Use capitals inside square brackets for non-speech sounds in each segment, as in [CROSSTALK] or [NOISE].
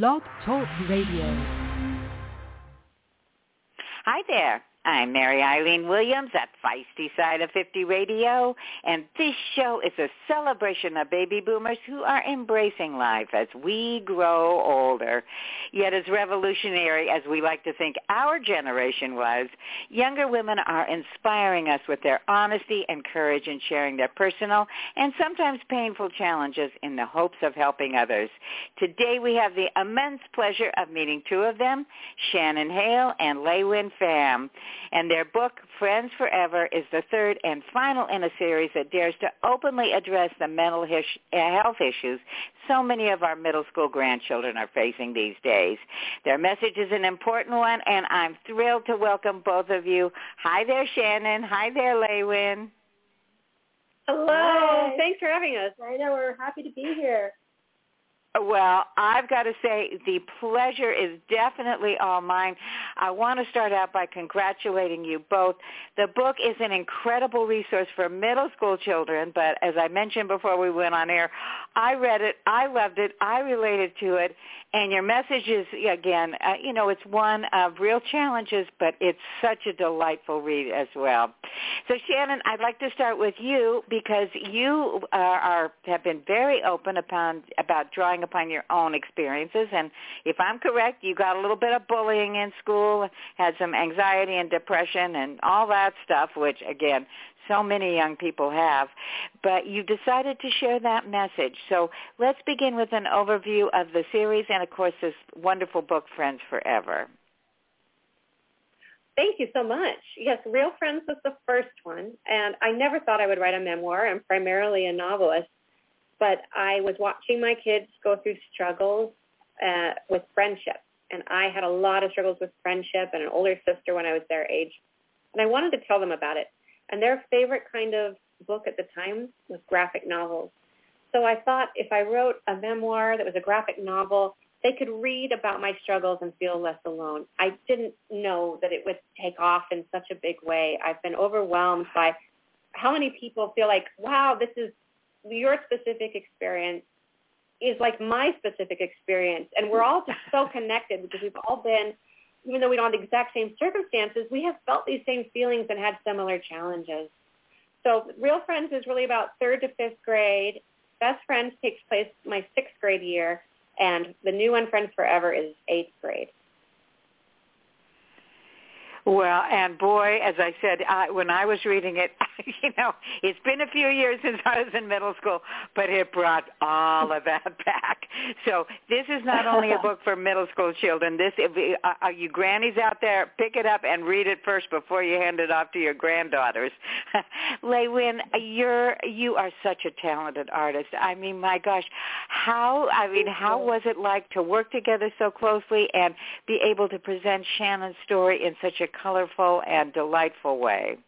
Blog Talk Radio. Hi there. I'm Mary Eileen Williams at Feisty Side of 50 Radio, and this show is a celebration of baby boomers who are embracing life as we grow older. Yet as revolutionary as we like to think our generation was, younger women are inspiring us with their honesty and courage in sharing their personal and sometimes painful challenges in the hopes of helping others. Today we have the immense pleasure of meeting two of them, Shannon Hale and LeUyen Pham and their book, Friends Forever, is the third and final in a series that dares to openly address the mental uh, health issues so many of our middle school grandchildren are facing these days. Their message is an important one, and I'm thrilled to welcome both of you. Hi there, Shannon. Hi there, LeUyen. Hello. Hi. Thanks for having us. I know we're happy to be here. Well, I've got to say the pleasure is definitely all mine. I want to start out by congratulating you both. The book is an incredible resource for middle school children, but as I mentioned before we went on air, I read it, I loved it, I related to it, and your message is, again, uh, you know, it's one of real challenges, but it's such a delightful read as well. So Shannon, I'd like to start with you because you uh, are have been very open upon about drawing upon your own experiences, and if I'm correct, you got a little bit of bullying in school, had some anxiety and depression, and all that stuff, which again, so many young people have. But you decided to share that message. So let's begin with an overview of the series and, of course, this wonderful book, Friends Forever. Thank you so much. Yes, Real Friends was the first one, and I never thought I would write a memoir. I'm primarily a novelist, but I was watching my kids go through struggles uh, with friendship, and I had a lot of struggles with friendship and an older sister when I was their age, and I wanted to tell them about it. And their favorite kind of book at the time was graphic novels. So I thought if I wrote a memoir that was a graphic novel, they could read about my struggles and feel less alone. I didn't know that it would take off in such a big way. I've been overwhelmed by how many people feel like, wow, this is your specific experience is like my specific experience. And we're all just so connected because we've all been even though we don't have the exact same circumstances, we have felt these same feelings and had similar challenges. So Real Friends is really about third to fifth grade. Best Friends takes place my sixth grade year, and the new one, Friends Forever, is eighth grade. Well, and boy, as I said, I, when I was reading it, [LAUGHS] you know, it's been a few years since I was in middle school, but it brought all of that [LAUGHS] back. So this is not only a book for middle school children. This, uh, are you grannies out there? Pick it up and read it first before you hand it off to your granddaughters. [LAUGHS] LeUyen, you're you are such a talented artist. I mean, my gosh, how? I mean, how was it like to work together so closely and be able to present Shannon's story in such a colorful and delightful way.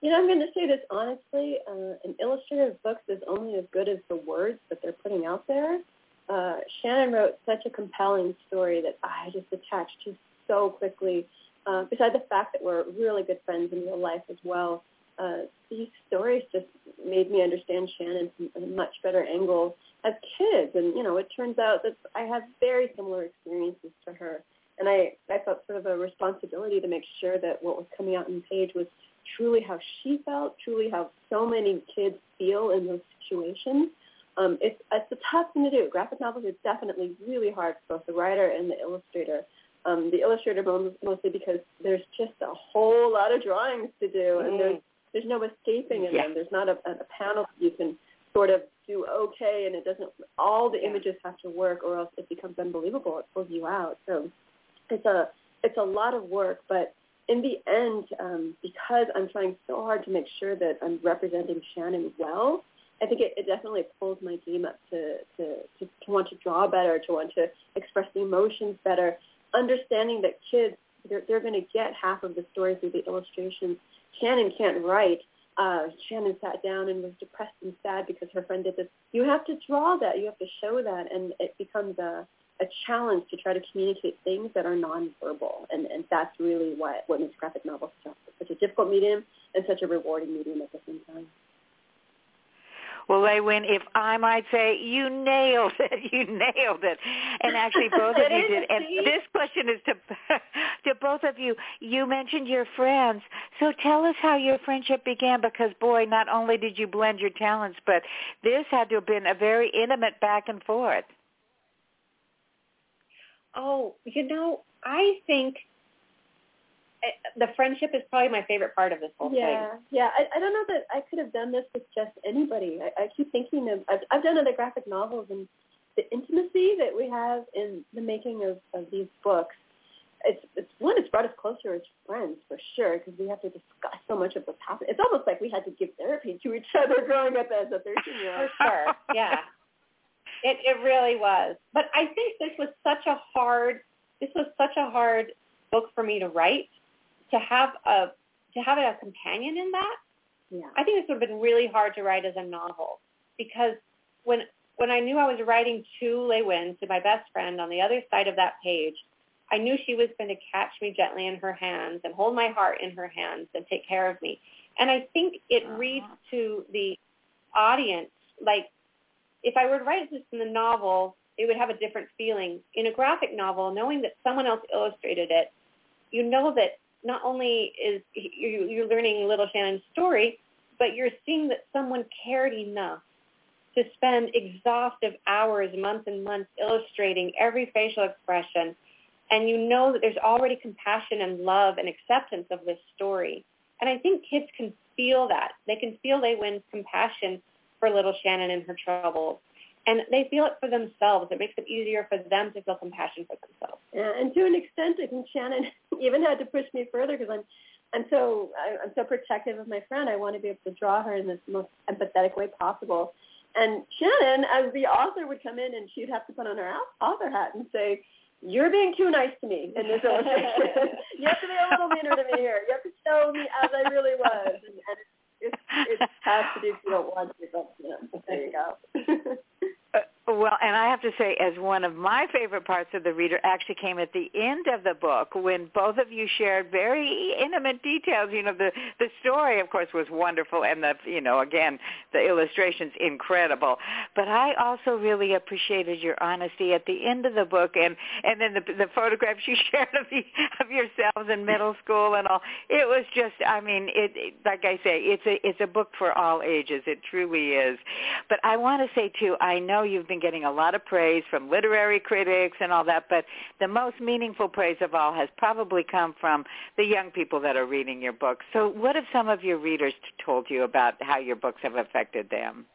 You know, I'm going to say this honestly. Uh, an illustrator's books is only as good as the words that they're putting out there. Uh, Shannon wrote such a compelling story that I just attached to so quickly. Uh, besides the fact that we're really good friends in real life as well, uh, these stories just made me understand Shannon from a much better angle as kids. And, you know, it turns out that I have very similar experiences to her and I, I felt sort of a responsibility to make sure that what was coming out in the page was truly how she felt, truly how so many kids feel in those situations. Um, it's, it's a tough thing to do. Graphic novels are definitely really hard for both the writer and the illustrator. Um, the illustrator mostly because there's just a whole lot of drawings to do, and there's there's no escaping in yeah. them. There's not a, a panel you can sort of do okay, and it doesn't. All the images have to work, or else it becomes unbelievable. It pulls you out. So it's a it's a lot of work, but in the end, um, because I'm trying so hard to make sure that I'm representing Shannon well, I think it, it definitely pulls my game up to, to, to, to want to draw better, to want to express the emotions better, understanding that kids, they're, they're going to get half of the story through the illustrations. Shannon can't write. Uh, Shannon sat down and was depressed and sad because her friend did this. You have to draw that. You have to show that, and it becomes a a challenge to try to communicate things that are nonverbal, and, and that's really what, what makes graphic novels such a difficult medium and such a rewarding medium at the same time. Well, LeUyen, if I might say, you nailed it. [LAUGHS] You nailed it. And actually, [LAUGHS] both of you did. And this question is to [LAUGHS] to both of you. You mentioned your friends, so tell us how your friendship began. Because boy, not only did you blend your talents, but this had to have been a very intimate back and forth. Oh, you know, I think eh, the friendship is probably my favorite part of this whole yeah, thing. Yeah, I, I don't know that I could have done this with just anybody. I, I keep thinking of I've, I've done other graphic novels and the intimacy that we have in the making of, of these books. It's, it's one. It's brought us closer as friends for sure because we have to discuss so much of what's happening. It's almost like we had to give therapy to each other growing up as a thirteen year old. For sure, yeah. It it really was. But I think this was such a hard this was such a hard book for me to write. To have a to have a companion in that, Yeah. I think this would have been really hard to write as a novel because when when I knew I was writing to LeUyen, to my best friend on the other side of that page, I knew she was going to catch me gently in her hands and hold my heart in her hands and take care of me. And I think it Uh-huh. reads to the audience like if I were to write this in a novel, it would have a different feeling. In a graphic novel, knowing that someone else illustrated it, you know that not only is you- you're learning Little Shannon's story, but you're seeing that someone cared enough to spend exhaustive hours, months and months illustrating every facial expression. And you know that there's already compassion and love and acceptance of this story. And I think kids can feel that. They can feel LeUyen's compassion for little Shannon and her troubles. And they feel it for themselves. It makes it easier for them to feel compassion for themselves. Yeah, and to an extent, I think Shannon [LAUGHS] even had to push me further because I'm, I'm so, I'm so protective of my friend. I want to be able to draw her in the most empathetic way possible. And Shannon, as the author, would come in and she'd have to put on her au- author hat and say, "You're being too nice to me in this illustration. [LAUGHS] you have to be a little meaner to me here. You have to show me as I really was." And, and it, it, do if you don't want to, but you there you go. Uh, well, and I have to say, as one of my favorite parts of the reader actually came at the end of the book when both of you shared very intimate details. You know, the the story, of course, was wonderful, and the you know, again, the illustrations incredible. But I also really appreciated your honesty at the end of the book, and and then the the photographs you [LAUGHS] shared of the of yourselves in middle school and all. It was just, I mean, it, it like I say, it's a it's a book for all ages. It truly is. But I want to say too, I know you've been getting a lot of praise from literary critics and all that, but the most meaningful praise of all has probably come from the young people that are reading your books. So what have some of your readers told you about how your books have affected them?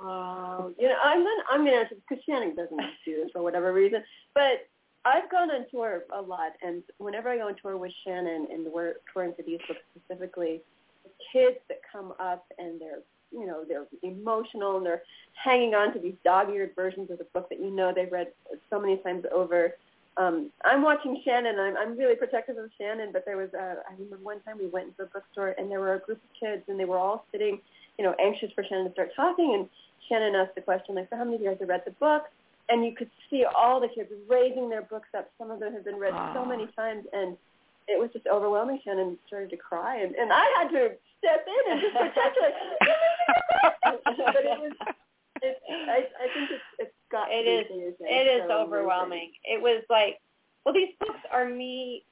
Oh, you know, I'm gonna I'm gonna answer because Shannon doesn't do this for whatever reason. But I've gone on tour a lot, and whenever I go on tour with Shannon, and we're touring for these books specifically, the kids that come up and they're you know they're emotional and they're hanging on to these dog-eared versions of the book that you know they've read so many times over. Um, I'm watching Shannon. I'm I'm really protective of Shannon, but there was a, I remember one time we went into a bookstore and there were a group of kids and they were all sitting, you know, anxious for Shannon to start talking and Shannon asked the question like, so how many of you guys have read the book? And you could see all the kids raising their books up. Some of them have been read so many times, and it was just overwhelming. Shannon started to cry, and, and I had to step in and just protect her. [LAUGHS] but it was, it, I, I think it's, it's got It is-. It is so overwhelming. It was like, well, these books are me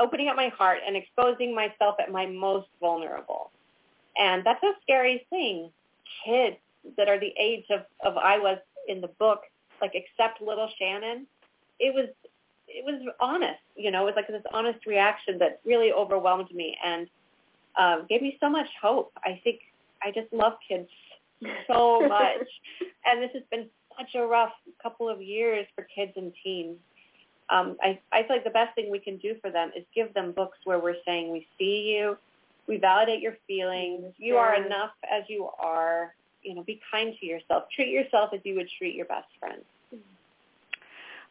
opening up my heart and exposing myself at my most vulnerable. And that's a scary thing. Kids that are the age of, of I was in the book, like except little Shannon, it was it was honest, you know, it was like this honest reaction that really overwhelmed me and um, gave me so much hope. I think I just love kids [LAUGHS] so much. and this has been such a rough couple of years for kids and teens. Um, I, I feel like the best thing we can do for them is give them books where we're saying we see you, we validate your feelings, you are enough as you are. You know, be kind to yourself. Treat yourself as you would treat your best friend.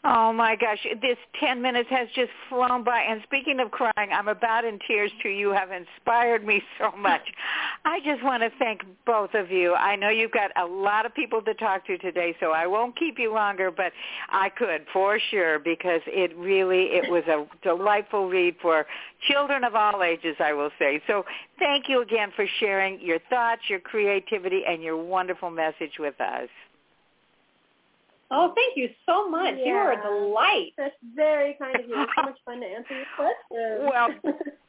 Oh my gosh, this 10 minutes has just flown by. And speaking of crying, I'm about in tears too. You have inspired me so much. [LAUGHS] I just want to thank both of you. I know you've got a lot of people to talk to today, so I won't keep you longer, but I could for sure because it really, it was a delightful read for children of all ages, I will say. So thank you again for sharing your thoughts, your creativity, and your wonderful message with us. Oh, thank you so much. Yeah. You are a delight. That's very kind of you. It's so much fun to answer your questions. Well, [LAUGHS]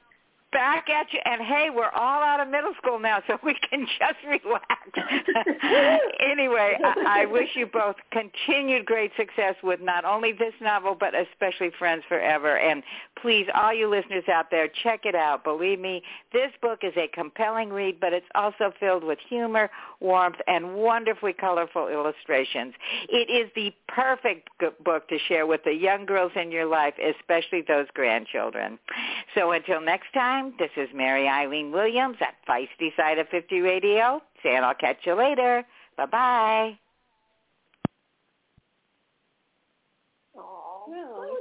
back at you. And hey, we're all out of middle school now, so [LAUGHS] we can just relax. [LAUGHS] anyway, I, I wish you both continued great success with not only this novel, but especially Friends Forever. And please, all you listeners out there, check it out. Believe me, this book is a compelling read, but it's also filled with humor, warmth, and wonderfully colorful illustrations. It is the perfect book to share with the young girls in your life, especially those grandchildren. So until next time, this is Mary Eileen Williams at Feisty Side of 50 Radio, saying I'll catch you later. Bye-bye. Aw. Well,